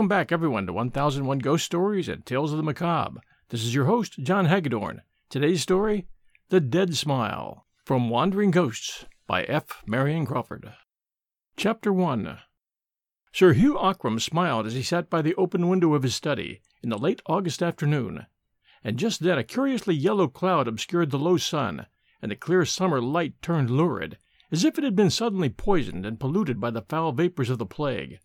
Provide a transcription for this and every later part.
Welcome back, everyone, to 1001 Ghost Stories and Tales of the Macabre. This is your host, John Hagedorn. Today's story The Dead Smile from Wandering Ghosts by F. Marion Crawford. Chapter 1 Sir Hugh Ockram smiled as he sat by the open window of his study in the late August afternoon, and just then a curiously yellow cloud obscured the low sun, and the clear summer light turned lurid, as if it had been suddenly poisoned and polluted by the foul vapors of the plague.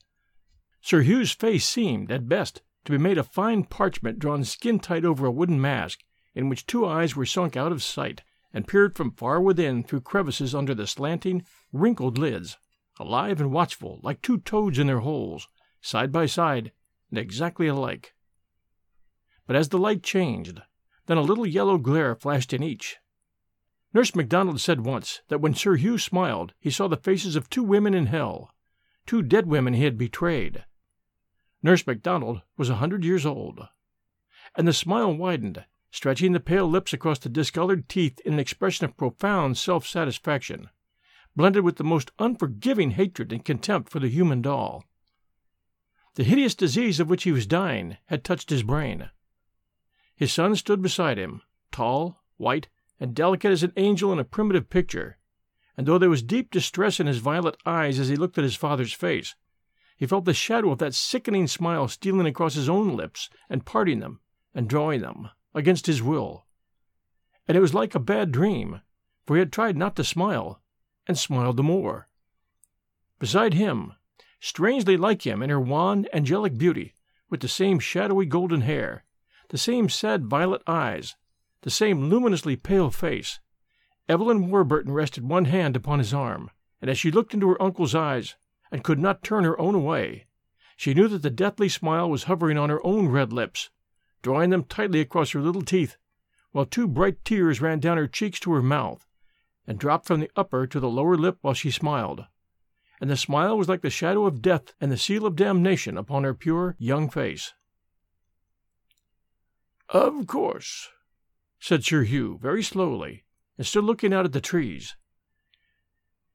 Sir Hugh's face seemed, at best, to be made of fine parchment drawn skin tight over a wooden mask, in which two eyes were sunk out of sight and peered from far within through crevices under the slanting, wrinkled lids, alive and watchful like two toads in their holes, side by side and exactly alike. But as the light changed, then a little yellow glare flashed in each. Nurse MacDonald said once that when Sir Hugh smiled he saw the faces of two women in hell, two dead women he had betrayed Nurse MacDonald was a hundred years old. And the smile widened, stretching the pale lips across the discolored teeth in an expression of profound self satisfaction, blended with the most unforgiving hatred and contempt for the human doll. The hideous disease of which he was dying had touched his brain. His son stood beside him, tall, white, and delicate as an angel in a primitive picture, and though there was deep distress in his violet eyes as he looked at his father's face, he felt the shadow of that sickening smile stealing across his own lips and parting them and drawing them against his will. And it was like a bad dream, for he had tried not to smile and smiled the more. Beside him, strangely like him in her wan, angelic beauty, with the same shadowy golden hair, the same sad violet eyes, the same luminously pale face, Evelyn Warburton rested one hand upon his arm, and as she looked into her uncle's eyes, and could not turn her own away. She knew that the deathly smile was hovering on her own red lips, drawing them tightly across her little teeth, while two bright tears ran down her cheeks to her mouth, and dropped from the upper to the lower lip while she smiled. And the smile was like the shadow of death and the seal of damnation upon her pure young face. Of course, said Sir Hugh very slowly, and stood looking out at the trees.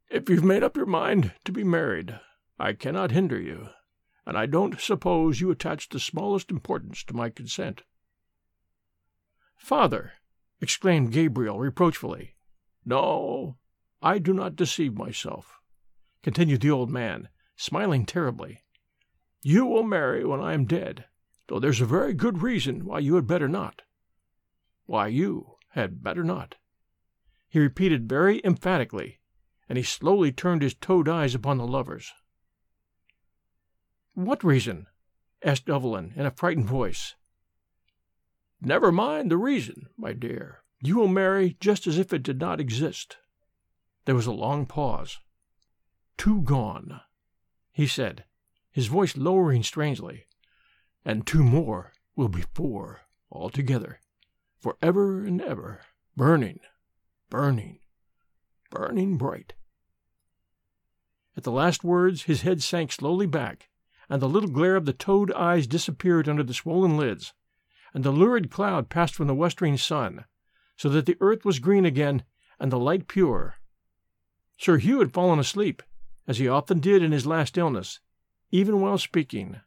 If you've made up your mind to be married, I cannot hinder you, and I don't suppose you attach the smallest importance to my consent. Father, exclaimed Gabriel reproachfully. No, I do not deceive myself, continued the old man, smiling terribly. You will marry when I am dead, though there's a very good reason why you had better not. Why you had better not, he repeated very emphatically and he slowly turned his toad eyes upon the lovers. What reason? asked Evelyn in a frightened voice. Never mind the reason, my dear. You will marry just as if it did not exist. There was a long pause. Two gone, he said, his voice lowering strangely, and two more will be four altogether, for ever and ever, burning, burning, burning bright. At the last words his head sank slowly back, and the little glare of the toad eyes disappeared under the swollen lids, and the lurid cloud passed from the westering sun, so that the earth was green again and the light pure. Sir Hugh had fallen asleep, as he often did in his last illness, even while speaking.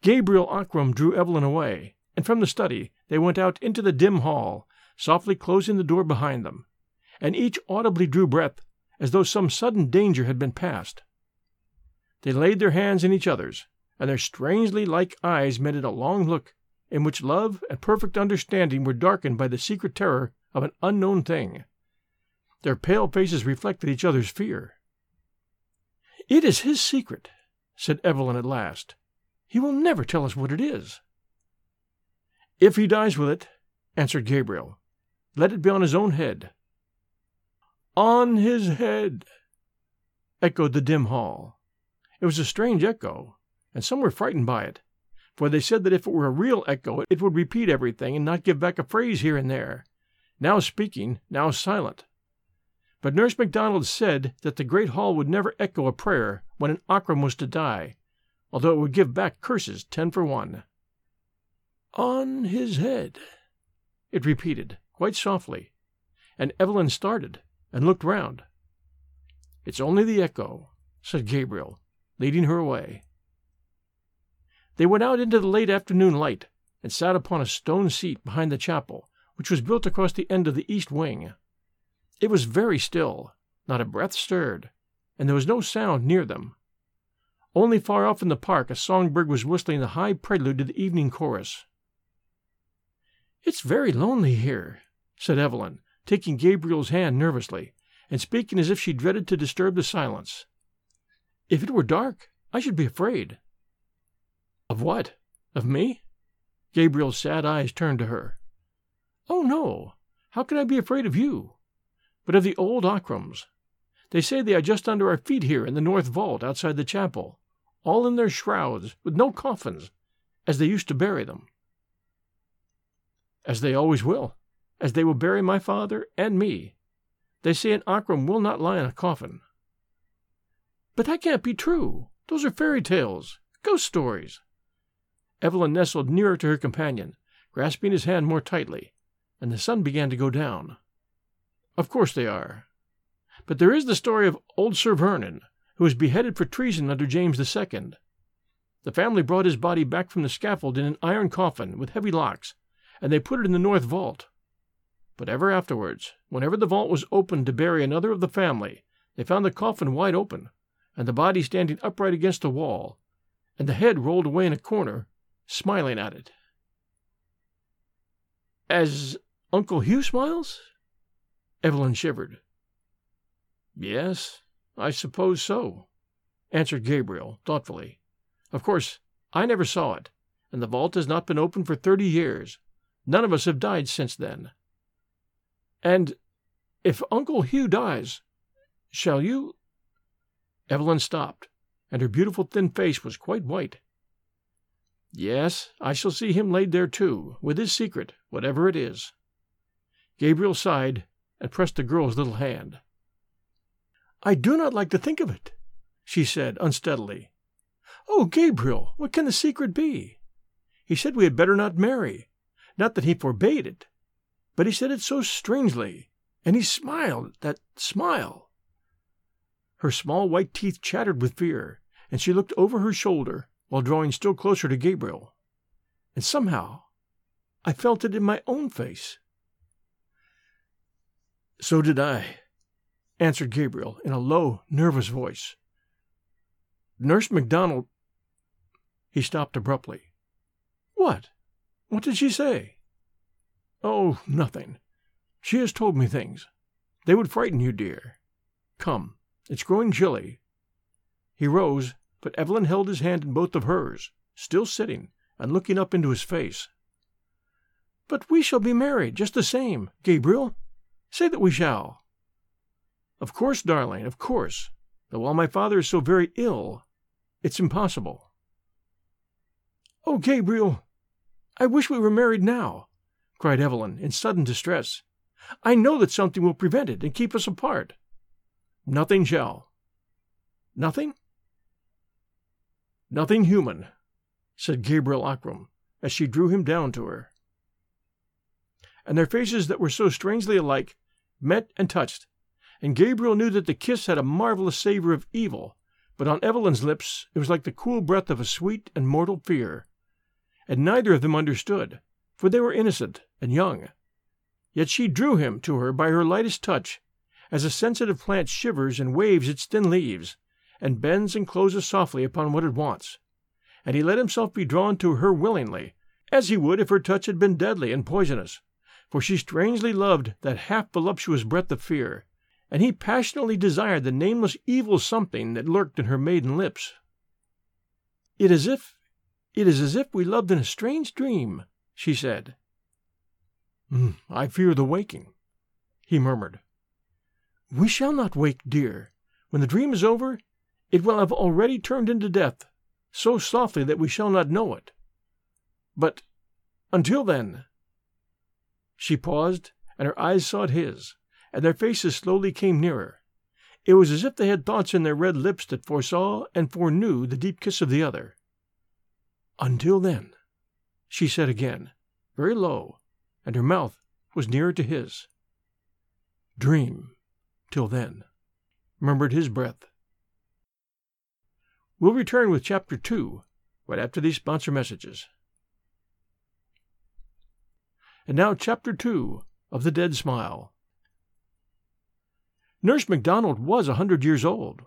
Gabriel Ockram drew Evelyn away, and from the study they went out into the dim hall, softly closing the door behind them, and each audibly drew breath as though some sudden danger had been passed. They laid their hands in each other's, and their strangely like eyes met in a long look in which love and perfect understanding were darkened by the secret terror of an unknown thing. Their pale faces reflected each other's fear. It is his secret, said Evelyn at last. He will never tell us what it is. If he dies with it, answered Gabriel, let it be on his own head. On his head! echoed the dim hall. It was a strange echo, and some were frightened by it, for they said that if it were a real echo it would repeat everything and not give back a phrase here and there, now speaking, now silent. But Nurse MacDonald said that the great hall would never echo a prayer when an Ockram was to die, although it would give back curses ten for one. On his head, it repeated, quite softly, and Evelyn started and looked round. It's only the echo, said Gabriel, leading her away. They went out into the late afternoon light and sat upon a stone seat behind the chapel, which was built across the end of the east wing. It was very still, not a breath stirred, and there was no sound near them. Only far off in the park a songbird was whistling the high prelude to the evening chorus. It's very lonely here, said Evelyn, taking Gabriel's hand nervously, and speaking as if she dreaded to disturb the silence. If it were dark, I should be afraid. Of what? Of me? Gabriel's sad eyes turned to her. Oh, no. How can I be afraid of you? But of the old Ockrams. They say they are just under our feet here in the north vault outside the chapel, all in their shrouds, with no coffins, as they used to bury them as they always will, as they will bury my father and me. They say an Ockram will not lie in a coffin. But that can't be true. Those are fairy tales, ghost stories. Evelyn nestled nearer to her companion, grasping his hand more tightly, and the sun began to go down. Of course they are. But there is the story of old Sir Vernon, who was beheaded for treason under James the Second. The family brought his body back from the scaffold in an iron coffin with heavy locks and they put it in the north vault. But ever afterwards, whenever the vault was opened to bury another of the family, they found the coffin wide open, and the body standing upright against the wall, and the head rolled away in a corner, smiling at it. As Uncle Hugh smiles? Evelyn shivered. Yes, I suppose so, answered Gabriel thoughtfully. Of course, I never saw it, and the vault has not been opened for thirty years, None of us have died since then. And if Uncle Hugh dies, shall you? Evelyn stopped, and her beautiful thin face was quite white. Yes, I shall see him laid there too, with his secret, whatever it is. Gabriel sighed and pressed the girl's little hand. I do not like to think of it, she said unsteadily. Oh, Gabriel, what can the secret be? He said we had better not marry, not that he forbade it, but he said it so strangely, and he smiled that smile. Her small white teeth chattered with fear, and she looked over her shoulder while drawing still closer to Gabriel. And somehow I felt it in my own face. So did I, answered Gabriel in a low, nervous voice. Nurse MacDonald. He stopped abruptly. What? What did she say? Oh, nothing. She has told me things. They would frighten you, dear. Come, it's growing chilly. He rose, but Evelyn held his hand in both of hers, still sitting and looking up into his face. But we shall be married just the same, Gabriel. Say that we shall. Of course, darling, of course. But while my father is so very ill, it's impossible. Oh, Gabriel, I wish we were married now, cried Evelyn in sudden distress. I know that something will prevent it and keep us apart. Nothing shall. Nothing? Nothing human, said Gabriel Ockram as she drew him down to her. And their faces that were so strangely alike met and touched, and Gabriel knew that the kiss had a marvelous savor of evil, but on Evelyn's lips it was like the cool breath of a sweet and mortal fear and neither of them understood, for they were innocent and young. Yet she drew him to her by her lightest touch, as a sensitive plant shivers and waves its thin leaves, and bends and closes softly upon what it wants. And he let himself be drawn to her willingly, as he would if her touch had been deadly and poisonous, for she strangely loved that half voluptuous breath of fear, and he passionately desired the nameless evil something that lurked in her maiden lips. It is as if it is as if we loved in a strange dream, she said. Mm, I fear the waking, he murmured. We shall not wake, dear. When the dream is over, it will have already turned into death, so softly that we shall not know it. But until then. She paused, and her eyes sought his, and their faces slowly came nearer. It was as if they had thoughts in their red lips that foresaw and foreknew the deep kiss of the other. Until then, she said again, very low, and her mouth was nearer to his. Dream till then, murmured his breath. We'll return with Chapter 2 right after these sponsor messages. And now, Chapter 2 of The Dead Smile. Nurse MacDonald was a hundred years old.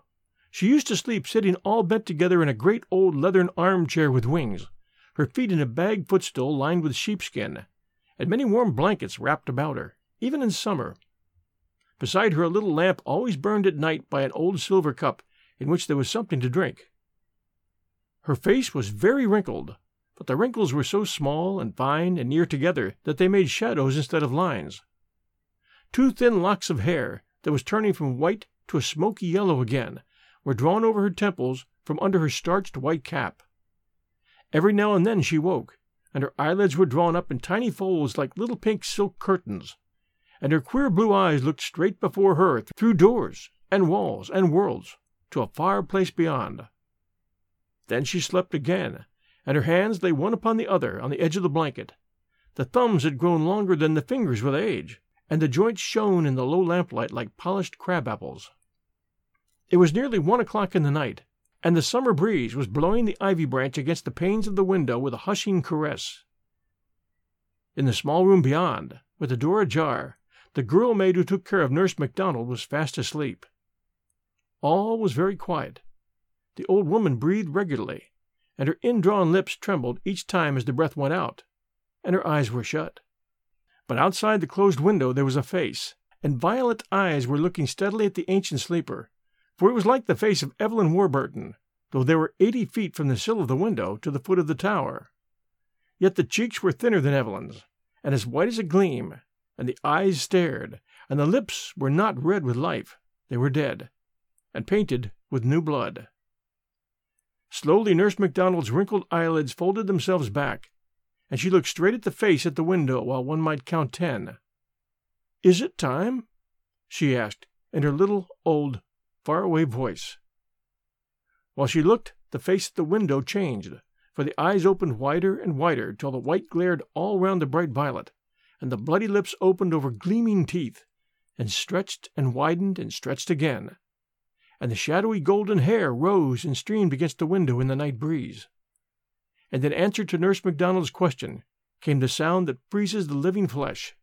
She used to sleep sitting all bent together in a great old leathern armchair with wings, her feet in a bag footstool lined with sheepskin, and many warm blankets wrapped about her, even in summer. Beside her a little lamp always burned at night by an old silver cup in which there was something to drink. Her face was very wrinkled, but the wrinkles were so small and fine and near together that they made shadows instead of lines. Two thin locks of hair, that was turning from white to a smoky yellow again, were drawn over her temples from under her starched white cap. Every now and then she woke, and her eyelids were drawn up in tiny folds like little pink silk curtains, and her queer blue eyes looked straight before her through doors and walls and worlds to a far place beyond. Then she slept again, and her hands lay one upon the other on the edge of the blanket. The thumbs had grown longer than the fingers with age, and the joints shone in the low lamplight like polished crab apples. It was nearly one o'clock in the night, and the summer breeze was blowing the ivy branch against the panes of the window with a hushing caress. In the small room beyond, with the door ajar, the girl maid who took care of Nurse MacDonald was fast asleep. All was very quiet. The old woman breathed regularly, and her indrawn lips trembled each time as the breath went out, and her eyes were shut. But outside the closed window there was a face, and violet eyes were looking steadily at the ancient sleeper, for it was like the face of Evelyn Warburton, though they were eighty feet from the sill of the window to the foot of the tower. Yet the cheeks were thinner than Evelyn's, and as white as a gleam, and the eyes stared, and the lips were not red with life, they were dead, and painted with new blood. Slowly Nurse MacDonald's wrinkled eyelids folded themselves back, and she looked straight at the face at the window while one might count ten. Is it time? she asked, in her little, old, far-away voice. While she looked, the face at the window changed, for the eyes opened wider and wider till the white glared all round the bright violet, and the bloody lips opened over gleaming teeth, and stretched and widened and stretched again, and the shadowy golden hair rose and streamed against the window in the night breeze and in answer to Nurse MacDonald's question came the sound that freezes the living flesh.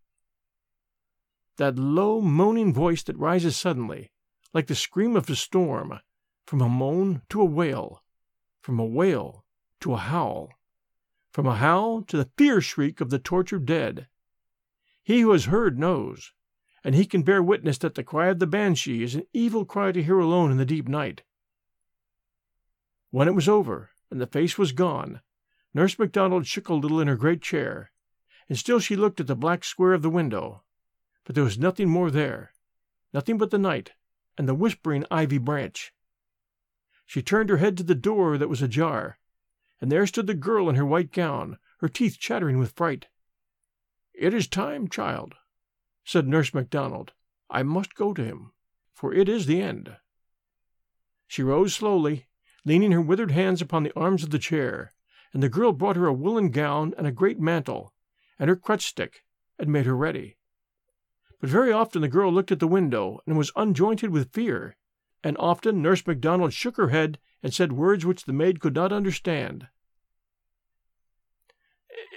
That low, moaning voice that rises suddenly, like the scream of a storm, from a moan to a wail, from a wail to a howl, from a howl to the fear shriek of the tortured dead. He who has heard knows, and he can bear witness that the cry of the banshee is an evil cry to hear alone in the deep night. When it was over, and the face was gone, Nurse MacDonald shook a little in her great chair, and still she looked at the black square of the window. But there was nothing more there, nothing but the night and the whispering ivy branch. She turned her head to the door that was ajar, and there stood the girl in her white gown, her teeth chattering with fright. It is time, child, said Nurse MacDonald. I must go to him, for it is the end. She rose slowly, leaning her withered hands upon the arms of the chair, and the girl brought her a woolen gown and a great mantle, and her crutch stick, and made her ready. But very often the girl looked at the window and was unjointed with fear, and often Nurse MacDonald shook her head and said words which the maid could not understand.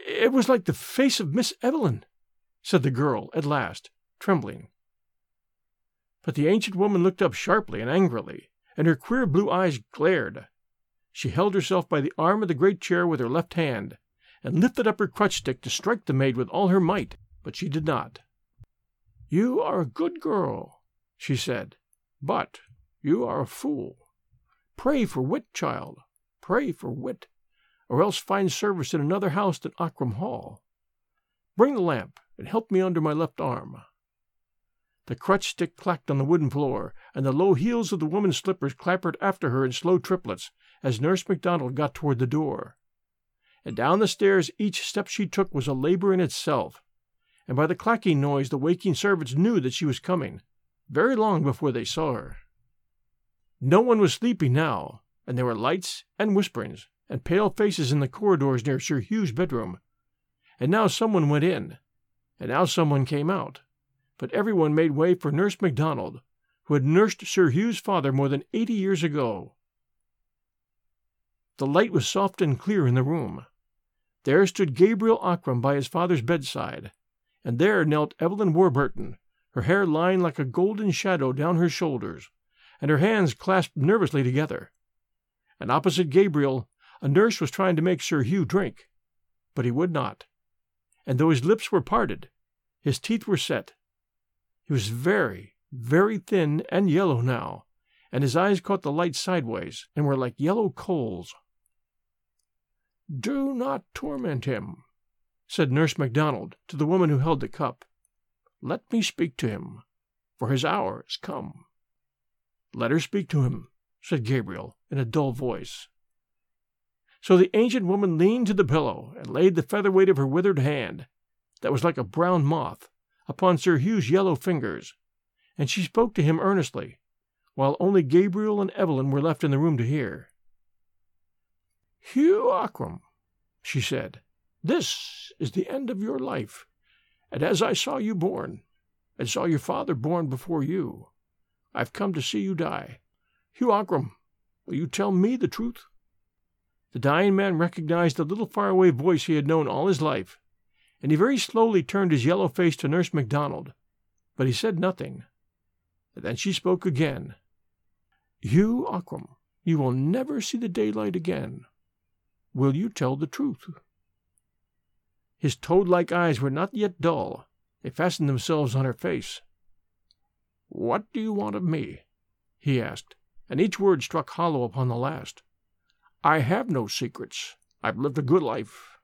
It was like the face of Miss Evelyn, said the girl at last, trembling. But the ancient woman looked up sharply and angrily, and her queer blue eyes glared. She held herself by the arm of the great chair with her left hand, and lifted up her crutch stick to strike the maid with all her might, but she did not. You are a good girl, she said, but you are a fool. Pray for wit, child, pray for wit, or else find service in another house than Ockram Hall. Bring the lamp, and help me under my left arm. The crutch stick clacked on the wooden floor, and the low heels of the woman's slippers clappered after her in slow triplets, as Nurse MacDonald got toward the door. And down the stairs each step she took was a labor in itself, and by the clacking noise the waking servants knew that she was coming, very long before they saw her. No one was sleeping now, and there were lights and whisperings and pale faces in the corridors near Sir Hugh's bedroom. And now someone went in, and now someone came out, but everyone made way for Nurse MacDonald, who had nursed Sir Hugh's father more than eighty years ago. The light was soft and clear in the room. There stood Gabriel Ockram by his father's bedside, and there knelt Evelyn Warburton, her hair lying like a golden shadow down her shoulders, and her hands clasped nervously together. And opposite Gabriel, a nurse was trying to make Sir Hugh drink, but he would not. And though his lips were parted, his teeth were set. He was very, very thin and yellow now, and his eyes caught the light sideways and were like yellow coals. Do not torment him, said Nurse MacDonald to the woman who held the cup. Let me speak to him, for his hour is come. Let her speak to him, said Gabriel in a dull voice. So the ancient woman leaned to the pillow and laid the feather weight of her withered hand, that was like a brown moth, upon Sir Hugh's yellow fingers, and she spoke to him earnestly, while only Gabriel and Evelyn were left in the room to hear. Hugh Ockram, she said, this is the end of your life, and as I saw you born, and saw your father born before you, I've come to see you die. Hugh Ockram, will you tell me the truth? The dying man recognized the little faraway voice he had known all his life, and he very slowly turned his yellow face to Nurse MacDonald, but he said nothing. Then she spoke again. Hugh Ockram, you will never see the daylight again. Will you tell the truth? His toad like eyes were not yet dull. They fastened themselves on her face. What do you want of me? he asked, and each word struck hollow upon the last. I have no secrets. I've lived a good life.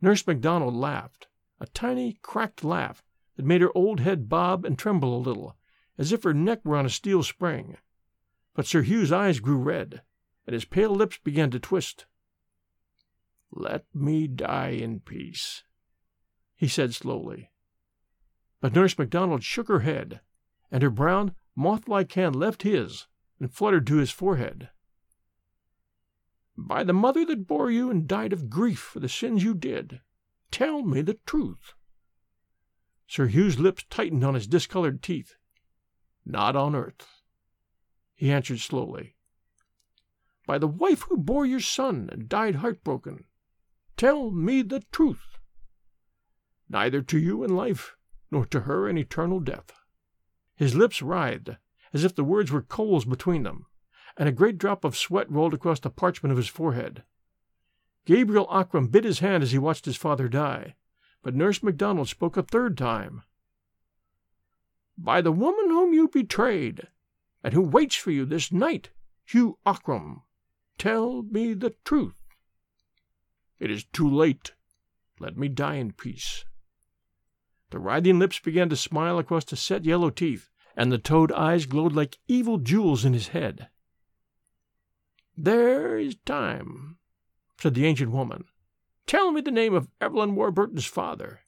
Nurse MacDonald laughed, a tiny, cracked laugh that made her old head bob and tremble a little, as if her neck were on a steel spring. But Sir Hugh's eyes grew red, and his pale lips began to twist. Let me die in peace, he said slowly. But Nurse MacDonald shook her head, and her brown, moth like hand left his and fluttered to his forehead. By the mother that bore you and died of grief for the sins you did, tell me the truth. Sir Hugh's lips tightened on his discolored teeth. Not on earth, he answered slowly. By the wife who bore your son and died heartbroken, tell me the truth. Neither to you in life, nor to her in eternal death. His lips writhed, as if the words were coals between them and a great drop of sweat rolled across the parchment of his forehead. Gabriel Ockram bit his hand as he watched his father die, but Nurse MacDonald spoke a third time. By the woman whom you betrayed, and who waits for you this night, Hugh Ockram, tell me the truth. It is too late. Let me die in peace. The writhing lips began to smile across the set yellow teeth, and the toad eyes glowed like evil jewels in his head. There is time, said the ancient woman. Tell me the name of Evelyn Warburton's father.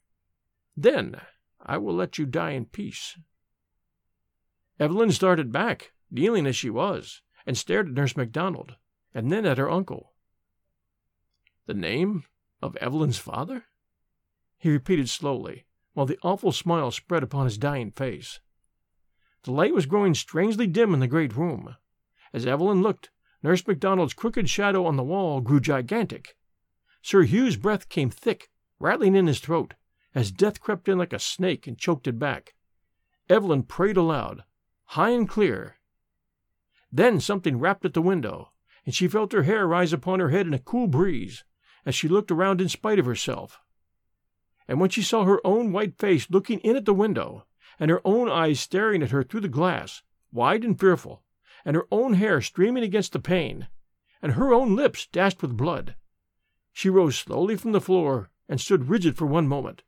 Then I will let you die in peace. Evelyn started back, kneeling as she was, and stared at Nurse MacDonald, and then at her uncle. The name of Evelyn's father? He repeated slowly, while the awful smile spread upon his dying face. The light was growing strangely dim in the great room. As Evelyn looked, Nurse MacDonald's crooked shadow on the wall grew gigantic. Sir Hugh's breath came thick, rattling in his throat, as death crept in like a snake and choked it back. Evelyn prayed aloud, high and clear. Then something rapped at the window, and she felt her hair rise upon her head in a cool breeze as she looked around in spite of herself. And when she saw her own white face looking in at the window, and her own eyes staring at her through the glass, wide and fearful, and her own hair streaming against the pane, and her own lips dashed with blood. She rose slowly from the floor and stood rigid for one moment,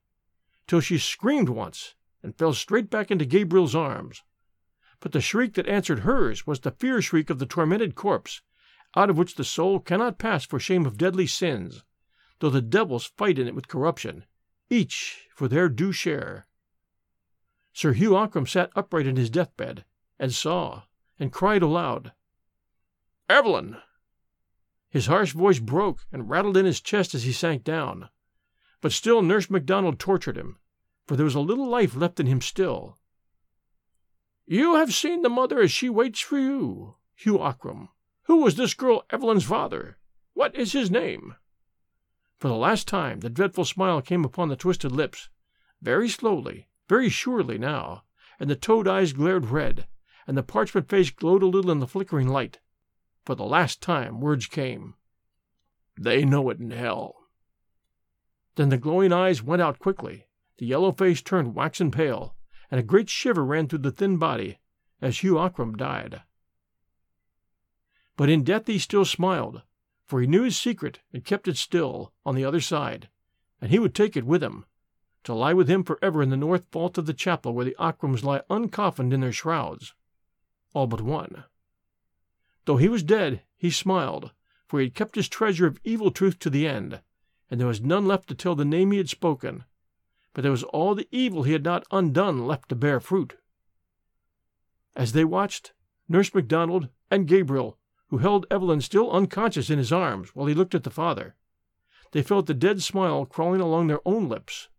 till she screamed once and fell straight back into Gabriel's arms. But the shriek that answered hers was the fear shriek of the tormented corpse, out of which the soul cannot pass for shame of deadly sins, though the devils fight in it with corruption, each for their due share. Sir Hugh Ockram sat upright in his deathbed, and saw, and cried aloud, Evelyn! His harsh voice broke and rattled in his chest as he sank down. But still Nurse Macdonald tortured him, for there was a little life left in him still. You have seen the mother as she waits for you, Hugh Ockram. Who was this girl Evelyn's father? What is his name? For the last time the dreadful smile came upon the twisted lips, very slowly, very surely now, and the toad eyes glared red, and the parchment face glowed a little in the flickering light. For the last time words came. They know it in hell. Then the glowing eyes went out quickly, the yellow face turned waxen pale, and a great shiver ran through the thin body as Hugh Ockram died. But in death he still smiled, for he knew his secret and kept it still on the other side, and he would take it with him, to lie with him forever in the north vault of the chapel where the Ockrams lie uncoffined in their shrouds, all but one. Though he was dead, he smiled, for he had kept his treasure of evil truth to the end, and there was none left to tell the name he had spoken, but there was all the evil he had not undone left to bear fruit. As they watched, Nurse Macdonald and Gabriel, who held Evelyn still unconscious in his arms while he looked at the father, they felt the dead smile crawling along their own lips,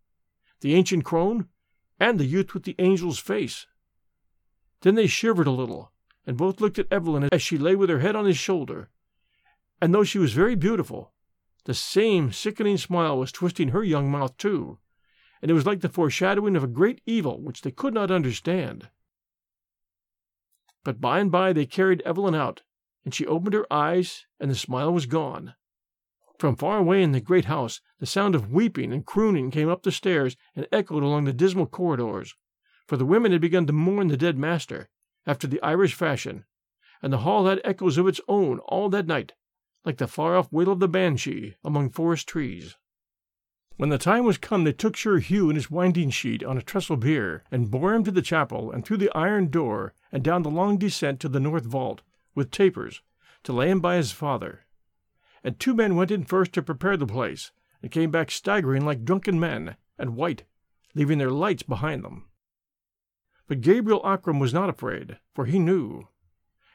the ancient crone, and the youth with the angel's face. Then they shivered a little, and both looked at Evelyn as she lay with her head on his shoulder. And though she was very beautiful, the same sickening smile was twisting her young mouth too, and it was like the foreshadowing of a great evil which they could not understand. But by and by they carried Evelyn out, and she opened her eyes, and the smile was gone. From far away in the great house, the sound of weeping and crooning came up the stairs and echoed along the dismal corridors, for the women had begun to mourn the dead master, after the Irish fashion, and the hall had echoes of its own all that night, like the far off wail of the banshee among forest trees. When the time was come, they took Sir Hugh in his winding sheet on a trestle bier, and bore him to the chapel, and through the iron door, and down the long descent to the north vault, with tapers, to lay him by his father. And two men went in first to prepare the place, and came back staggering like drunken men, and white, leaving their lights behind them. But Gabriel Ockram was not afraid, for he knew.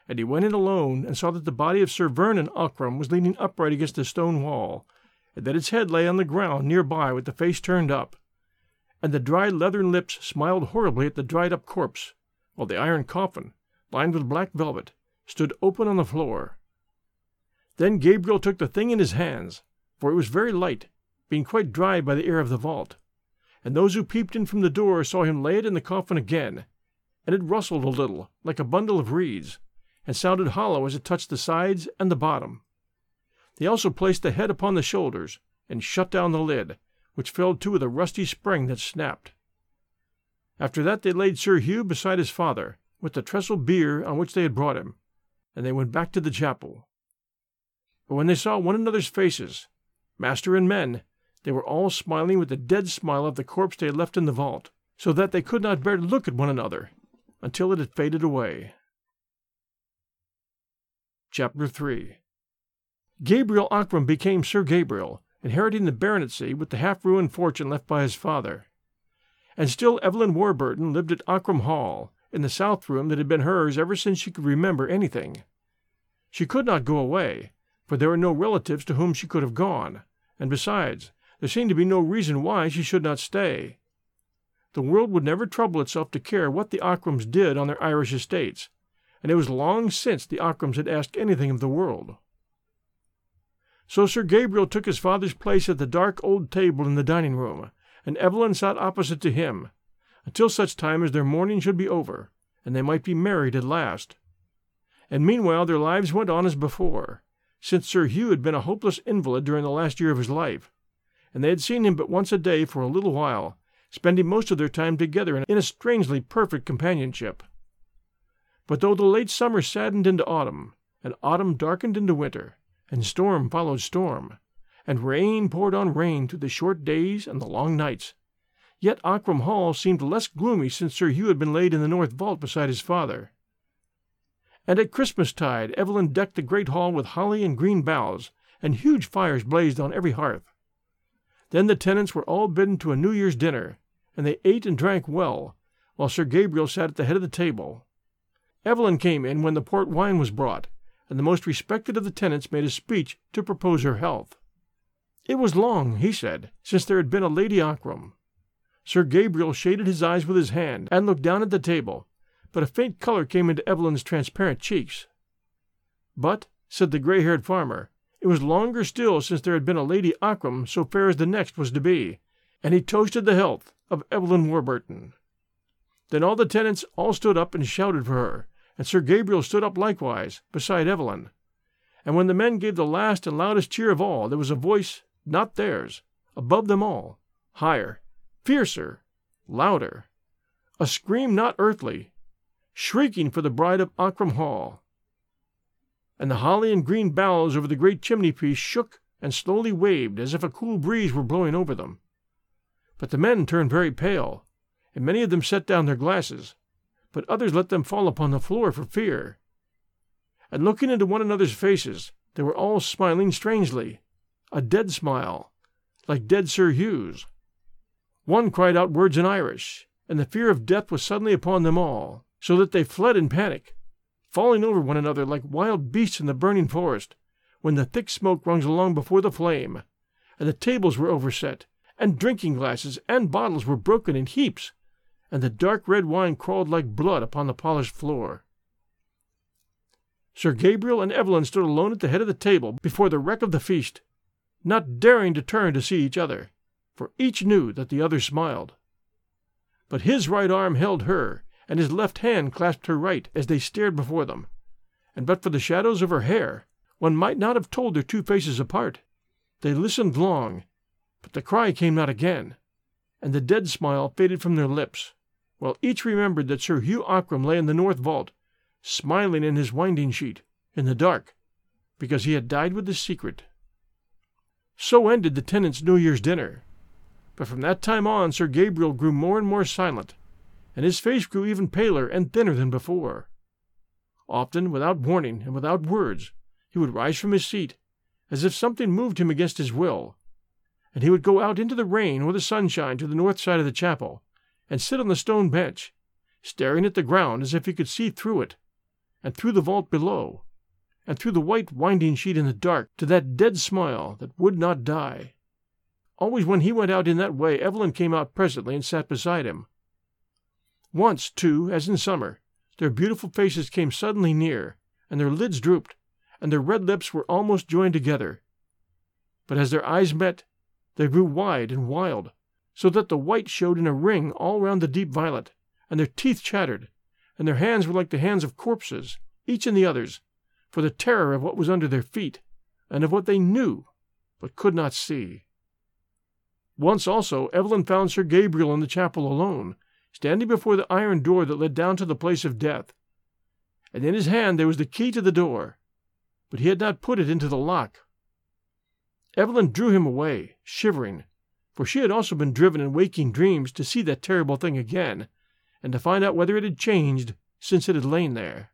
And he went in alone, and saw that the body of Sir Vernon Ockram was leaning upright against a stone wall, and that its head lay on the ground near by with the face turned up. And the dry leathern lips smiled horribly at the dried up corpse, while the iron coffin, lined with black velvet, stood open on the floor. Then Gabriel took the thing in his hands, for it was very light, being quite dried by the air of the vault and those who peeped in from the door saw him lay it in the coffin again, and it rustled a little, like a bundle of reeds, and sounded hollow as it touched the sides and the bottom. They also placed the head upon the shoulders, and shut down the lid, which fell to with a rusty spring that snapped. After that they laid Sir Hugh beside his father, with the trestle bier on which they had brought him, and they went back to the chapel. But when they saw one another's faces, master and men, they were all smiling with the dead smile of the corpse they had left in the vault, so that they could not bear to look at one another until it had faded away. Chapter 3 Gabriel Ockram became Sir Gabriel, inheriting the baronetcy with the half ruined fortune left by his father. And still Evelyn Warburton lived at Ockram Hall, in the south room that had been hers ever since she could remember anything. She could not go away, for there were no relatives to whom she could have gone, and besides, there seemed to be no reason why she should not stay. The world would never trouble itself to care what the Ockrams did on their Irish estates, and it was long since the Ockrams had asked anything of the world. So Sir Gabriel took his father's place at the dark old table in the dining room, and Evelyn sat opposite to him, until such time as their mourning should be over, and they might be married at last. And meanwhile their lives went on as before, since Sir Hugh had been a hopeless invalid during the last year of his life, and they had seen him but once a day for a little while, spending most of their time together in a strangely perfect companionship. But though the late summer saddened into autumn, and autumn darkened into winter, and storm followed storm, and rain poured on rain through the short days and the long nights, yet Ockram Hall seemed less gloomy since Sir Hugh had been laid in the north vault beside his father. And at Christmastide Evelyn decked the great hall with holly and green boughs, and huge fires blazed on every hearth. Then the tenants were all bidden to a New Year's dinner, and they ate and drank well, while Sir Gabriel sat at the head of the table. Evelyn came in when the port wine was brought, and the most respected of the tenants made a speech to propose her health. It was long, he said, since there had been a Lady Ockram. Sir Gabriel shaded his eyes with his hand and looked down at the table, but a faint color came into Evelyn's transparent cheeks. But, said the gray haired farmer, it was longer still since there had been a Lady Ockram so fair as the next was to be, and he toasted the health of Evelyn Warburton. Then all the tenants all stood up and shouted for her, and Sir Gabriel stood up likewise, beside Evelyn. And when the men gave the last and loudest cheer of all, there was a voice, not theirs, above them all, higher, fiercer, louder, a scream not earthly, shrieking for the bride of Ockram Hall. And the holly and green boughs over the great chimney piece shook and slowly waved as if a cool breeze were blowing over them. But the men turned very pale, and many of them set down their glasses, but others let them fall upon the floor for fear. And looking into one another's faces, they were all smiling strangely, a dead smile, like dead Sir Hugh's. One cried out words in Irish, and the fear of death was suddenly upon them all, so that they fled in panic, falling over one another like wild beasts in the burning forest, when the thick smoke runs along before the flame, and the tables were overset, and drinking glasses and bottles were broken in heaps, and the dark red wine crawled like blood upon the polished floor. Sir Gabriel and Evelyn stood alone at the head of the table before the wreck of the feast, not daring to turn to see each other, for each knew that the other smiled. But his right arm held her, and his left hand clasped her right as they stared before them, and but for the shadows of her hair, one might not have told their two faces apart. They listened long, but the cry came not again, and the dead smile faded from their lips while each remembered that Sir Hugh Ockram lay in the north vault, smiling in his winding sheet, in the dark, because he had died with the secret. So ended the tenants' New Year's dinner. But from that time on Sir Gabriel grew more and more silent, and his face grew even paler and thinner than before. Often, without warning and without words, he would rise from his seat, as if something moved him against his will, and he would go out into the rain or the sunshine to the north side of the chapel, and sit on the stone bench, staring at the ground as if he could see through it, and through the vault below, and through the white winding sheet in the dark to that dead smile that would not die. Always when he went out in that way, Evelyn came out presently and sat beside him. Once, too, as in summer, their beautiful faces came suddenly near, and their lids drooped, and their red lips were almost joined together. But as their eyes met, they grew wide and wild, so that the white showed in a ring all round the deep violet, and their teeth chattered, and their hands were like the hands of corpses, each in the other's, for the terror of what was under their feet, and of what they knew, but could not see. Once also Evelyn found Sir Gabriel in the chapel alone, standing before the iron door that led down to the place of death. And in his hand there was the key to the door, but he had not put it into the lock. Evelyn drew him away, shivering, for she had also been driven in waking dreams to see that terrible thing again, and to find out whether it had changed since it had lain there.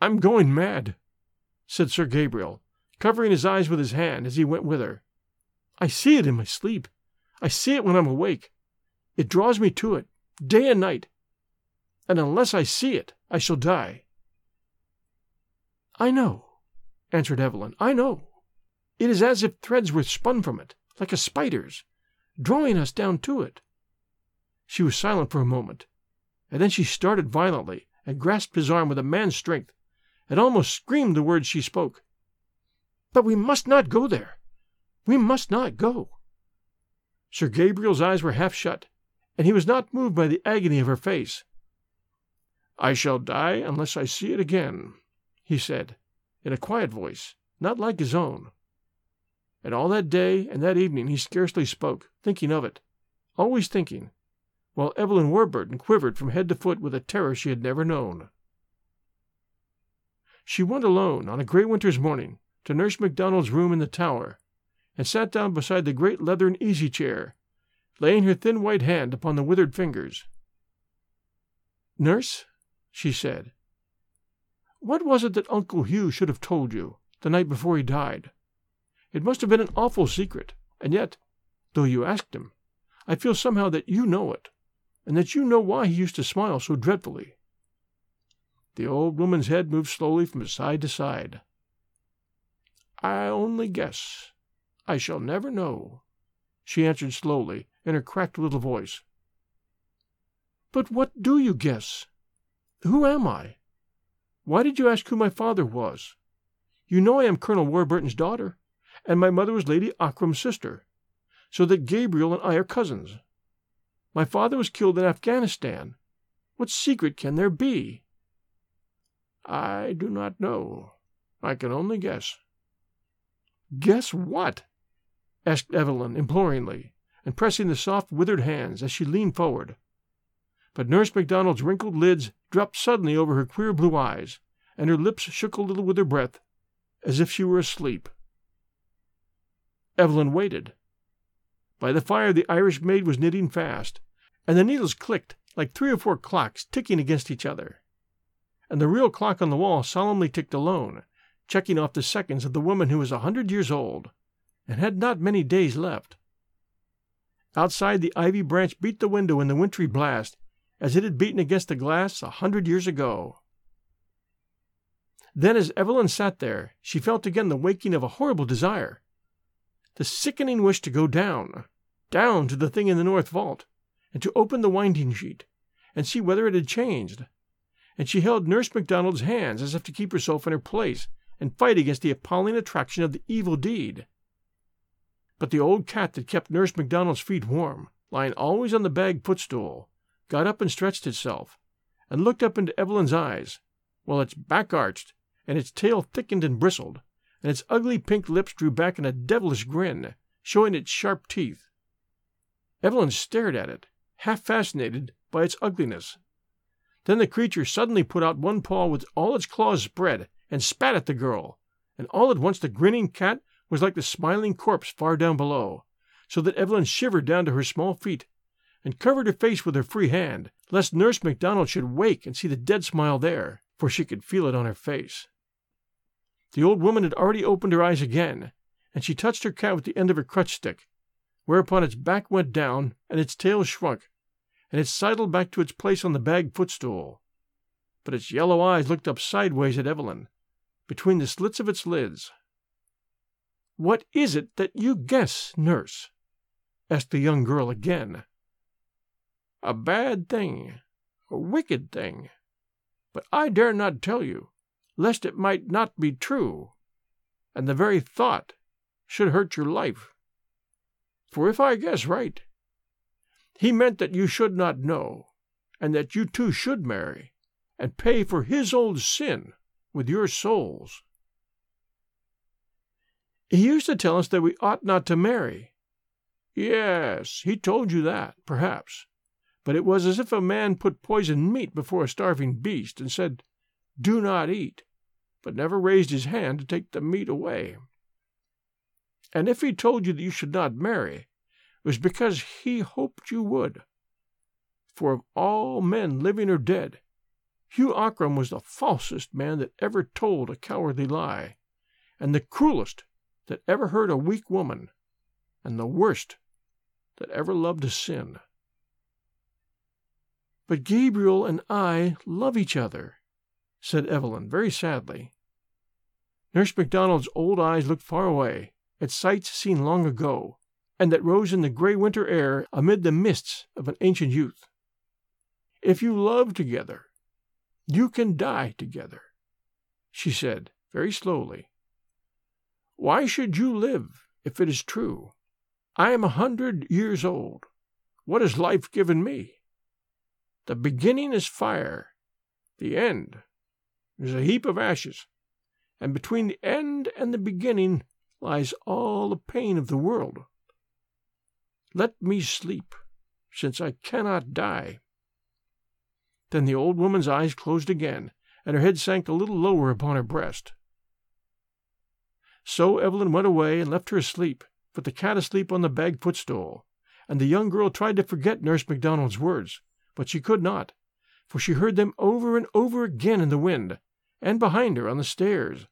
I'm going mad, said Sir Gabriel, covering his eyes with his hand as he went with her. I see it in my sleep. I see it when I'm awake. It draws me to it, day and night. And unless I see it, I shall die. I know, answered Evelyn. I know. It is as if threads were spun from it like a spider's, drawing us down to it. She was silent for a moment, and then she started violently and grasped his arm with a man's strength, and almost screamed the words she spoke. But we must not go there. We must not go. Sir Gabriel's eyes were half shut, and he was not moved by the agony of her face. I shall die unless I see it again, he said, in a quiet voice, not like his own. And all that day and that evening he scarcely spoke, thinking of it, always thinking, while Evelyn Warburton quivered from head to foot with a terror she had never known. She went alone on a grey winter's morning to Nurse MacDonald's room in the tower, and sat down beside the great leathern easy chair, laying her thin white hand upon the withered fingers. Nurse, she said, What was it that Uncle Hugh should have told you the night before he died? It must have been an awful secret, and yet, though you asked him, I feel somehow that you know it, and that you know why he used to smile so dreadfully. The old woman's head moved slowly from side to side. I only guess. I shall never know, she answered slowly in her cracked little voice. But what do you guess? Who am I? Why did you ask who my father was? You know I am Colonel Warburton's daughter, and my mother was Lady Ockram's sister, so that Gabriel and I are cousins. My father was killed in Afghanistan. What secret can there be? I do not know. I can only guess. Guess what? asked Evelyn imploringly, and pressing the soft, withered hands as she leaned forward. But Nurse MacDonald's wrinkled lids dropped suddenly over her queer blue eyes, and her lips shook a little with her breath, as if she were asleep. Evelyn waited. By the fire the Irish maid was knitting fast, and the needles clicked like three or four clocks ticking against each other and the real clock on the wall solemnly ticked alone, checking off the seconds of the woman who was a hundred years old and had not many days left. Outside, the ivy branch beat the window in the wintry blast as it had beaten against the glass a hundred years ago. Then, as Evelyn sat there, she felt again the waking of a horrible desire, the sickening wish to go down, down to the thing in the north vault, and to open the winding sheet, and see whether it had changed and she held Nurse MacDonald's hands as if to keep herself in her place and fight against the appalling attraction of the evil deed. But the old cat that kept Nurse MacDonald's feet warm, lying always on the bag footstool, got up and stretched itself, and looked up into Evelyn's eyes, while its back arched, and its tail thickened and bristled, and its ugly pink lips drew back in a devilish grin, showing its sharp teeth. Evelyn stared at it, half fascinated by its ugliness. Then the creature suddenly put out one paw with all its claws spread and spat at the girl, and all at once the grinning cat was like the smiling corpse far down below, so that Evelyn shivered down to her small feet and covered her face with her free hand, lest Nurse MacDonald should wake and see the dead smile there, for she could feel it on her face. The old woman had already opened her eyes again, and she touched her cat with the end of her crutch stick, whereupon its back went down and its tail shrunk, and it sidled back to its place on the bag footstool. But its yellow eyes looked up sideways at Evelyn, between the slits of its lids. What is it that you guess, nurse? asked the young girl again. A bad thing, a wicked thing, but I dare not tell you, lest it might not be true, and the very thought should hurt your life. For if I guess right, he meant that you should not know, and that you too should marry, and pay for his old sin with your souls. He used to tell us that we ought not to marry. Yes, he told you that, perhaps, but it was as if a man put poisoned meat before a starving beast and said, Do not eat, but never raised his hand to take the meat away. And if he told you that you should not marry, it was because he hoped you would. For of all men living or dead, Hugh Ockram was the falsest man that ever told a cowardly lie, and the cruelest that ever hurt a weak woman, and the worst that ever loved a sin. But Gabriel and I love each other, said Evelyn very sadly. Nurse MacDonald's old eyes looked far away, at sights seen long ago, and that rose in the gray winter air amid the mists of an ancient youth. If you love together, you can die together, she said very slowly. Why should you live if it is true? I am a hundred years old. What has life given me? The beginning is fire, the end is a heap of ashes, and between the end and the beginning lies all the pain of the world. Let me sleep, since I cannot die. Then the old woman's eyes closed again, and her head sank a little lower upon her breast. So Evelyn went away and left her asleep, with the cat asleep on the bag footstool, and the young girl tried to forget Nurse MacDonald's words, but she could not, for she heard them over and over again in the wind, and behind her on the stairs.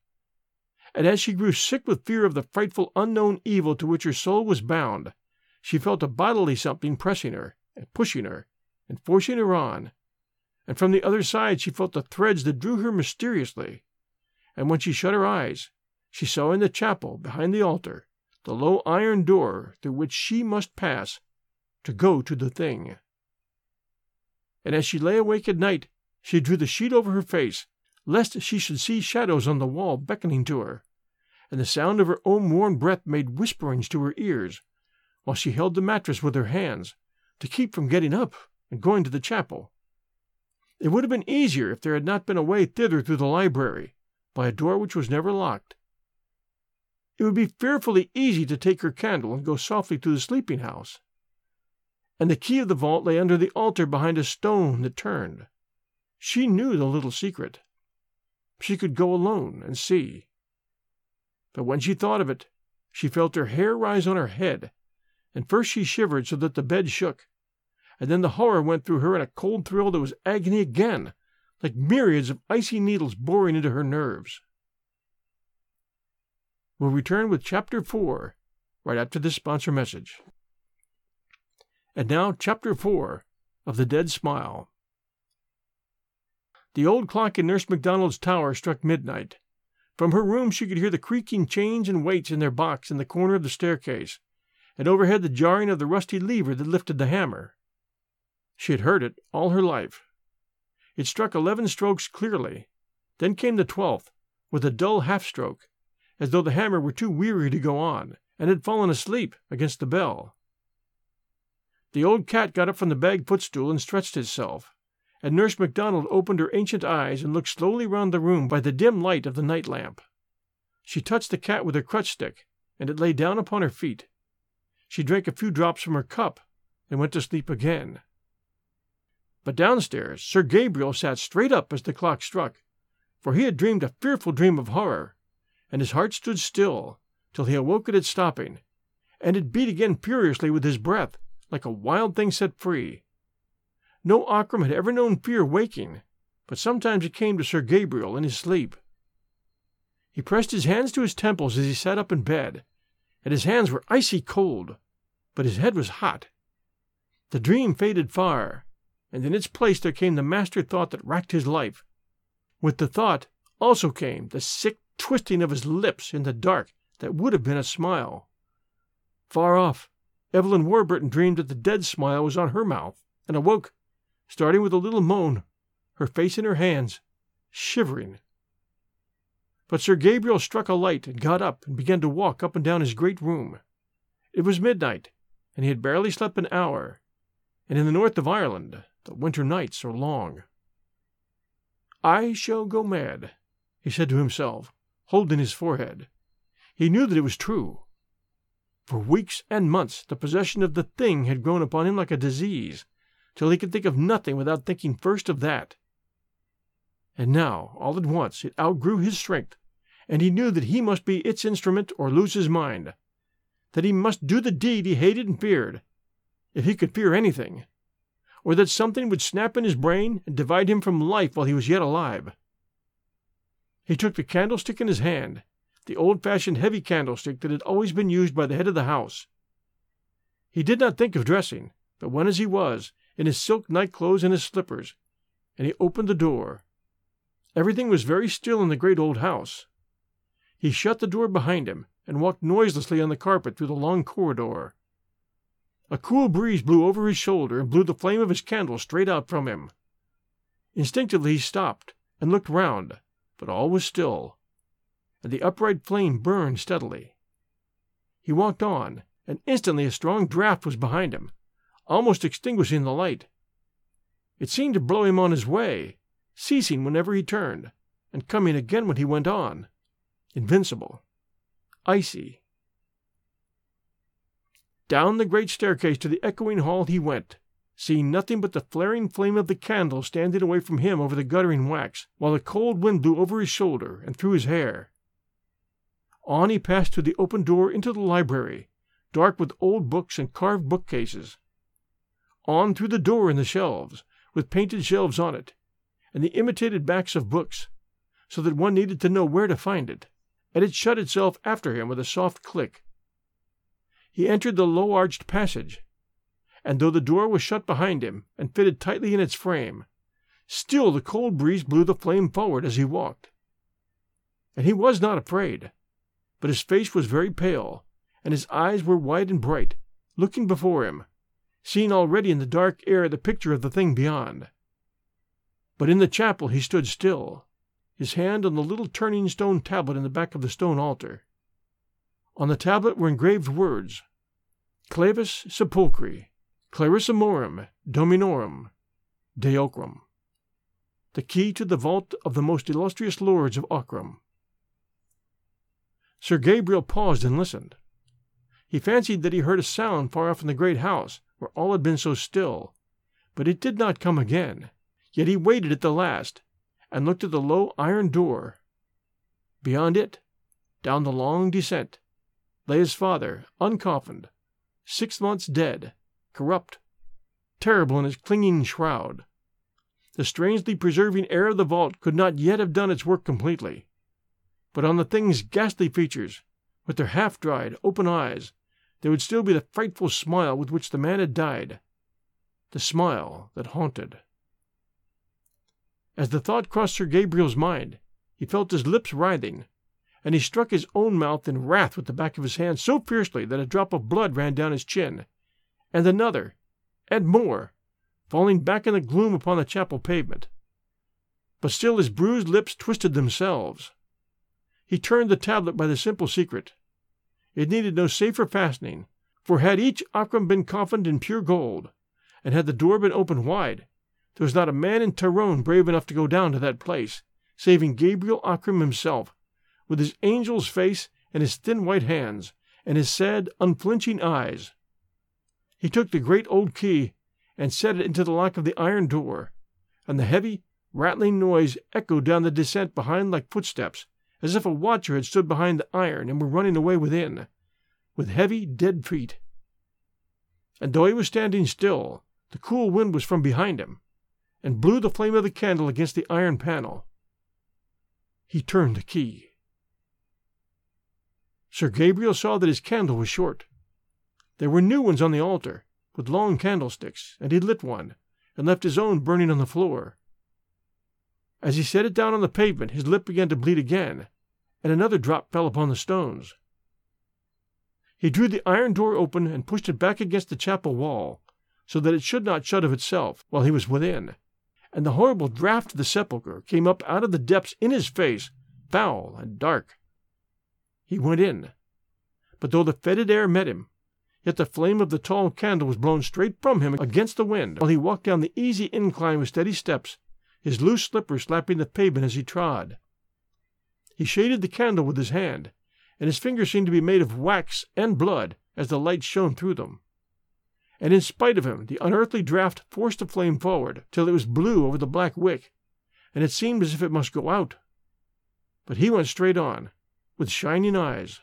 And as she grew sick with fear of the frightful unknown evil to which her soul was bound, she felt a bodily something pressing her, and pushing her, and forcing her on, and from the other side she felt the threads that drew her mysteriously, and when she shut her eyes, she saw in the chapel, behind the altar, the low iron door through which she must pass to go to the thing. And as she lay awake at night, she drew the sheet over her face, lest she should see shadows on the wall beckoning to her, and the sound of her own warm breath made whisperings to her ears, while she held the mattress with her hands, to keep from getting up and going to the chapel. It would have been easier if there had not been a way thither through the library, by a door which was never locked. It would be fearfully easy to take her candle and go softly to the sleeping house. And the key of the vault lay under the altar behind a stone that turned. She knew the little secret. She could go alone and see. But when she thought of it, she felt her hair rise on her head and first she shivered so that the bed shook, and then the horror went through her in a cold thrill that was agony again, like myriads of icy needles boring into her nerves. We'll return with Chapter 4 right after this sponsor message. And now, Chapter 4 of The Dead Smile. The old clock in Nurse MacDonald's tower struck midnight. From her room she could hear the creaking chains and weights in their box in the corner of the staircase, and overhead the jarring of the rusty lever that lifted the hammer. She had heard it all her life. It struck eleven strokes clearly. Then came the twelfth, with a dull half stroke, as though the hammer were too weary to go on, and had fallen asleep against the bell. The old cat got up from the bag footstool and stretched itself, and Nurse MacDonald opened her ancient eyes and looked slowly round the room by the dim light of the night lamp. She touched the cat with her crutch stick, and it lay down upon her feet. She drank a few drops from her cup and went to sleep again. But downstairs Sir Gabriel sat straight up as the clock struck, for he had dreamed a fearful dream of horror, and his heart stood still till he awoke at its stopping, and it beat again furiously with his breath, like a wild thing set free. No Ockram had ever known fear waking, but sometimes it came to Sir Gabriel in his sleep. He pressed his hands to his temples as he sat up in bed, and his hands were icy cold, but his head was hot. The dream faded far, and in its place there came the master thought that racked his life. With the thought also came the sick twisting of his lips in the dark that would have been a smile. Far off, Evelyn Warburton dreamed that the dead smile was on her mouth, and awoke, starting with a little moan, her face in her hands, shivering. But Sir Gabriel struck a light and got up and began to walk up and down his great room. It was midnight, and he had barely slept an hour, and in the north of Ireland the winter nights are long. I shall go mad, he said to himself, holding his forehead. He knew that it was true. For weeks and months the possession of the thing had grown upon him like a disease, till he could think of nothing without thinking first of that. And now, all at once, it outgrew his strength, and he knew that he must be its instrument or lose his mind, that he must do the deed he hated and feared, if he could fear anything, or that something would snap in his brain and divide him from life while he was yet alive. He took the candlestick in his hand, the old fashioned heavy candlestick that had always been used by the head of the house. He did not think of dressing, but went as he was, in his silk night clothes and his slippers, and he opened the door Everything was very still in the great old house. He shut the door behind him and walked noiselessly on the carpet through the long corridor. A cool breeze blew over his shoulder and blew the flame of his candle straight out from him. Instinctively he stopped and looked round, but all was still, and the upright flame burned steadily. He walked on, and instantly a strong draught was behind him, almost extinguishing the light. It seemed to blow him on his way, ceasing whenever he turned, and coming again when he went on. Invincible. Icy. Down the great staircase to the echoing hall he went, seeing nothing but the flaring flame of the candle standing away from him over the guttering wax, while the cold wind blew over his shoulder and through his hair. On he passed through the open door into the library, dark with old books and carved bookcases. On through the door in the shelves, with painted shelves on it, and the imitated backs of books, so that one needed to know where to find it, and it shut itself after him with a soft click. He entered the low arched passage, and though the door was shut behind him and fitted tightly in its frame, still the cold breeze blew the flame forward as he walked. And he was not afraid, but his face was very pale, and his eyes were wide and bright, looking before him, seeing already in the dark air the picture of the thing beyond. But in the chapel he stood still, his hand on the little turning stone tablet in the back of the stone altar. On the tablet were engraved words Clavis Sepulchri, Clarissorum Dominorum, De Ockram, the key to the vault of the most illustrious lords of Ockram. Sir Gabriel paused and listened. He fancied that he heard a sound far off in the great house, where all had been so still, but it did not come again. Yet he waited at the last, and looked at the low iron door. Beyond it, down the long descent, lay his father, uncoffined, six months dead, corrupt, terrible in its clinging shroud. The strangely preserving air of the vault could not yet have done its work completely. But on the thing's ghastly features, with their half dried, open eyes, there would still be the frightful smile with which the man had died, the smile that haunted. As the thought crossed Sir Gabriel's mind, he felt his lips writhing, and he struck his own mouth in wrath with the back of his hand so fiercely that a drop of blood ran down his chin, and another, and more, falling back in the gloom upon the chapel pavement. But still his bruised lips twisted themselves. He turned the tablet by the simple secret. It needed no safer fastening, for had each Ockram been coffined in pure gold, and had the door been opened wide, there was not a man in Tyrone brave enough to go down to that place, saving Gabriel Ockram himself, with his angel's face and his thin white hands, and his sad, unflinching eyes. He took the great old key and set it into the lock of the iron door, and the heavy, rattling noise echoed down the descent behind like footsteps, as if a watcher had stood behind the iron and were running away within, with heavy, dead feet. And though he was standing still, the cool wind was from behind him, and blew the flame of the candle against the iron panel. He turned the key. Sir Gabriel saw that his candle was short. There were new ones on the altar, with long candlesticks, and he lit one, and left his own burning on the floor. As he set it down on the pavement, his lip began to bleed again, and another drop fell upon the stones. He drew the iron door open and pushed it back against the chapel wall, so that it should not shut of itself while he was within, and the horrible draught of the sepulchre came up out of the depths in his face, foul and dark. He went in. But though the fetid air met him, yet the flame of the tall candle was blown straight from him against the wind, while he walked down the easy incline with steady steps, his loose slippers slapping the pavement as he trod. He shaded the candle with his hand, and his fingers seemed to be made of wax and blood as the light shone through them. And in spite of him, the unearthly draught forced the flame forward till it was blue over the black wick, and it seemed as if it must go out. But he went straight on, with shining eyes.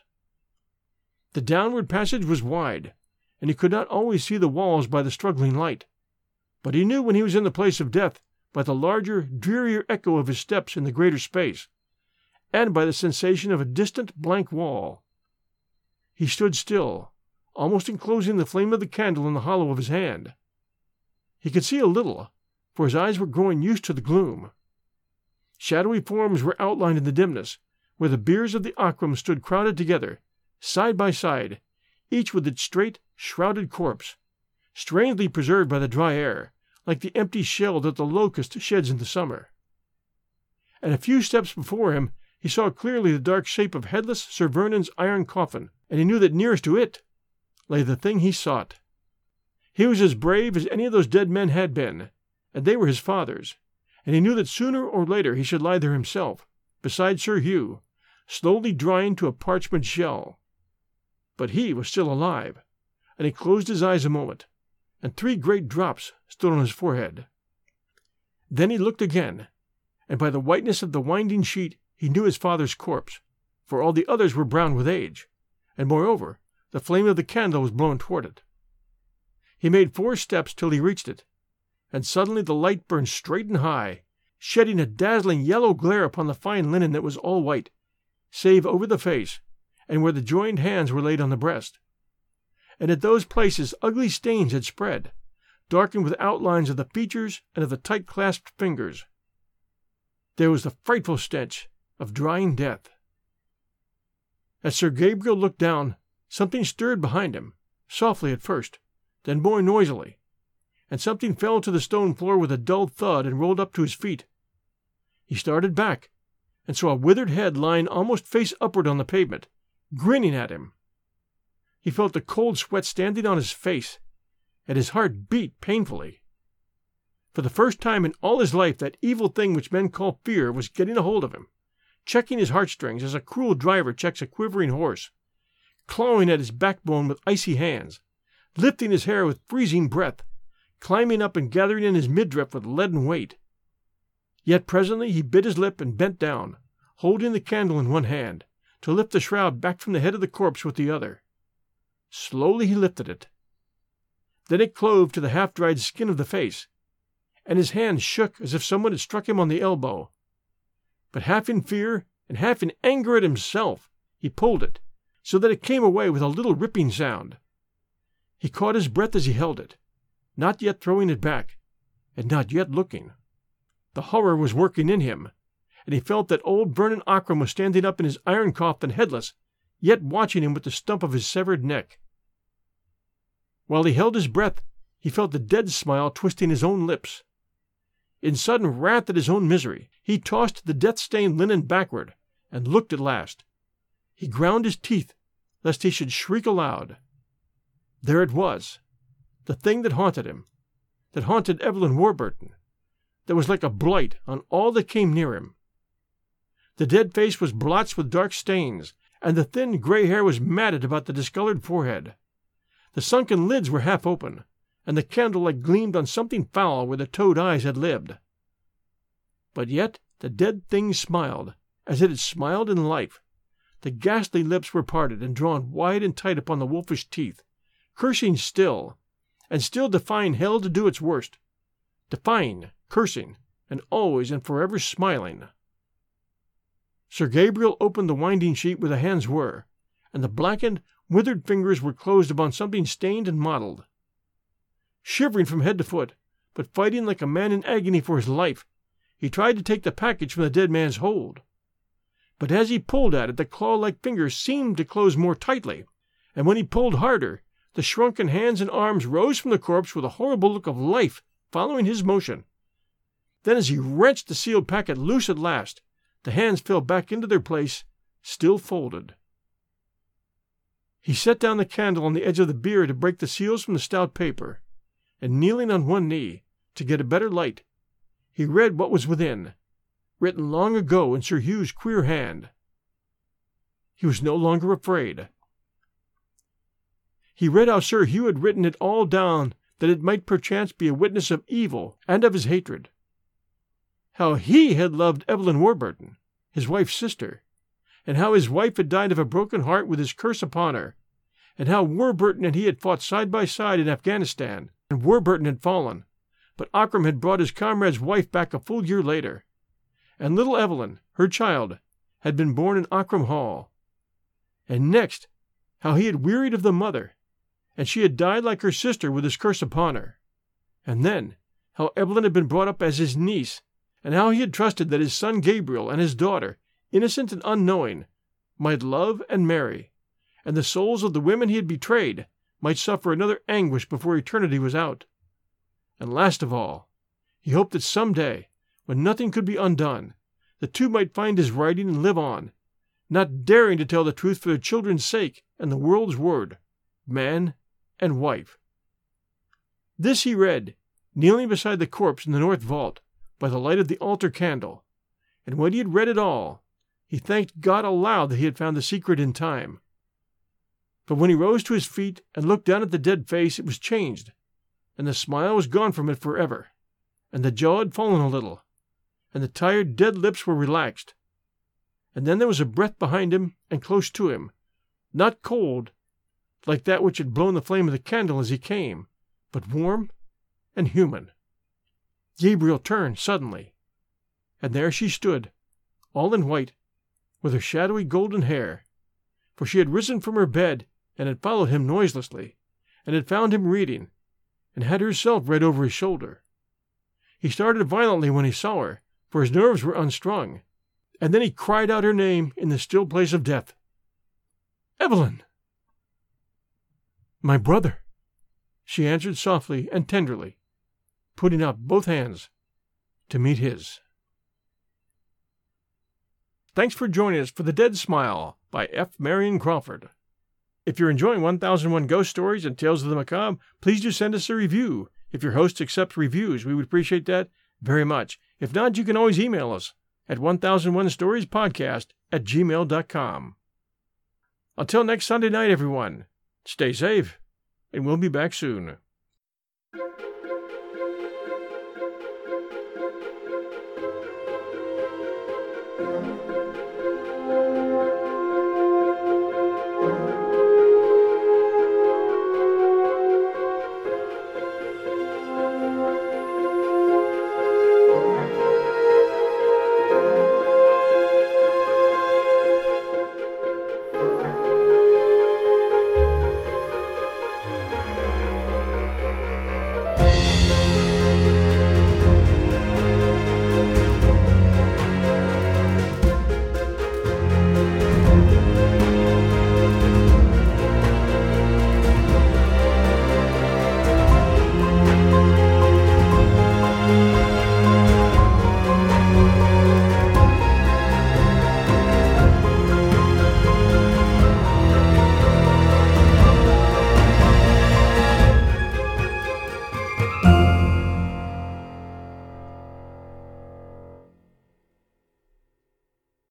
The downward passage was wide, and he could not always see the walls by the struggling light, but he knew when he was in the place of death by the larger, drearier echo of his steps in the greater space, and by the sensation of a distant blank wall. He stood still, almost enclosing the flame of the candle in the hollow of his hand. He could see a little, for his eyes were growing used to the gloom. Shadowy forms were outlined in the dimness, where the biers of the Ockram stood crowded together, side by side, each with its straight, shrouded corpse, strangely preserved by the dry air, like the empty shell that the locust sheds in the summer. And a few steps before him he saw clearly the dark shape of headless Sir Vernon's iron coffin, and he knew that nearest to it lay the thing he sought. He was as brave as any of those dead men had been, and they were his fathers, and he knew that sooner or later he should lie there himself, beside Sir Hugh, slowly drying to a parchment shell. But he was still alive, and he closed his eyes a moment, and three great drops stood on his forehead. Then he looked again, and by the whiteness of the winding sheet he knew his father's corpse, for all the others were brown with age, and moreover, the flame of the candle was blown toward it. He made four steps till he reached it, and suddenly the light burned straight and high, shedding a dazzling yellow glare upon the fine linen that was all white, save over the face and where the joined hands were laid on the breast. And at those places ugly stains had spread, darkened with outlines of the features and of the tight clasped fingers. There was the frightful stench of drying death. As Sir Gabriel looked down, something stirred behind him, softly at first, then more noisily, and something fell to the stone floor with a dull thud and rolled up to his feet. He started back, and saw a withered head lying almost face upward on the pavement, grinning at him. He felt the cold sweat standing on his face, and his heart beat painfully. For the first time in all his life, that evil thing which men call fear was getting a hold of him, checking his heartstrings as a cruel driver checks a quivering horse, clawing at his backbone with icy hands, lifting his hair with freezing breath, climbing up and gathering in his midriff with leaden weight. Yet presently he bit his lip and bent down, holding the candle in one hand, to lift the shroud back from the head of the corpse with the other. Slowly he lifted it. Then it clove to the half dried skin of the face, and his hand shook as if someone had struck him on the elbow. But half in fear and half in anger at himself, he pulled it, so that it came away with a little ripping sound. He caught his breath as he held it, not yet throwing it back, and not yet looking. The horror was working in him, and he felt that old Vernon Ockram was standing up in his iron coffin headless, yet watching him with the stump of his severed neck. While he held his breath, he felt the dead smile twisting his own lips. In sudden wrath at his own misery, he tossed the death stained linen backward, and looked at last. He ground his teeth, lest he should shriek aloud. There it was, the thing that haunted him, that haunted Evelyn Warburton, that was like a blight on all that came near him. The dead face was blotched with dark stains, and the thin gray hair was matted about the discolored forehead. The sunken lids were half open, and the candlelight gleamed on something foul where the toad eyes had lived. But yet the dead thing smiled, as it had smiled in life. The ghastly lips were parted and drawn wide and tight upon the wolfish teeth, cursing still, and still defying hell to do its worst. Defying, cursing, and always and forever smiling. Sir Gabriel opened the winding sheet where the hands were, and the blackened, withered fingers were closed upon something stained and mottled shivering from head to foot, but fighting like a man in agony for his life. He tried to take the package from the dead man's hold. But as he pulled at it, the claw like fingers seemed to close more tightly, and when he pulled harder, the shrunken hands and arms rose from the corpse with a horrible look of life following his motion. Then, as he wrenched the sealed packet loose at last, the hands fell back into their place, still folded. He set down the candle on the edge of the bier to break the seals from the stout paper and kneeling on one knee, to get a better light, he read what was within, written long ago in Sir Hugh's queer hand. He was no longer afraid. He read how Sir Hugh had written it all down that it might perchance be a witness of evil and of his hatred. How he had loved Evelyn Warburton, his wife's sister, and how his wife had died of a broken heart with his curse upon her, and how Warburton and he had fought side by side in Afghanistan, and Warburton had fallen, but Ockram had brought his comrade's wife back a full year later, and little Evelyn, her child, had been born in Ockram Hall. And next, how he had wearied of the mother, and she had died like her sister with his curse upon her. And then, how Evelyn had been brought up as his niece, and how he had trusted that his son Gabriel and his daughter, innocent and unknowing, might love and marry, and the souls of the women he had betrayed might suffer another anguish before eternity was out. And last of all, he hoped that some day, when nothing could be undone, the two might find his writing and live on, not daring to tell the truth for their children's sake and the world's word, man and wife. This he read, kneeling beside the corpse in the north vault, by the light of the altar candle, and when he had read it all, he thanked God aloud that he had found the secret in time. But when he rose to his feet and looked down at the dead face, it was changed, and the smile was gone from it forever, and the jaw had fallen a little, and the tired, dead lips were relaxed. And then there was a breath behind him and close to him, not cold, like that which had blown the flame of the candle as he came, but warm and human. Gabriel turned suddenly. and there she stood, all in white, with her shadowy golden hair, for she had risen from her bed and had followed him noiselessly, and had found him reading, and had herself read over his shoulder. He started violently when he saw her, for his nerves were unstrung, and then he cried out her name in the still place of death. Evelyn! My brother! She answered softly and tenderly, putting out both hands to meet his. Thanks for joining us for The Dead Smile by F. Marion Crawford. If you're enjoying 1001 Ghost Stories and Tales of the Macabre, please do send us a review. If your host accepts reviews, we would appreciate that very much. If not, you can always email us at 1001storiespodcast at gmail.com. Until next Sunday night, everyone, stay safe, and we'll be back soon.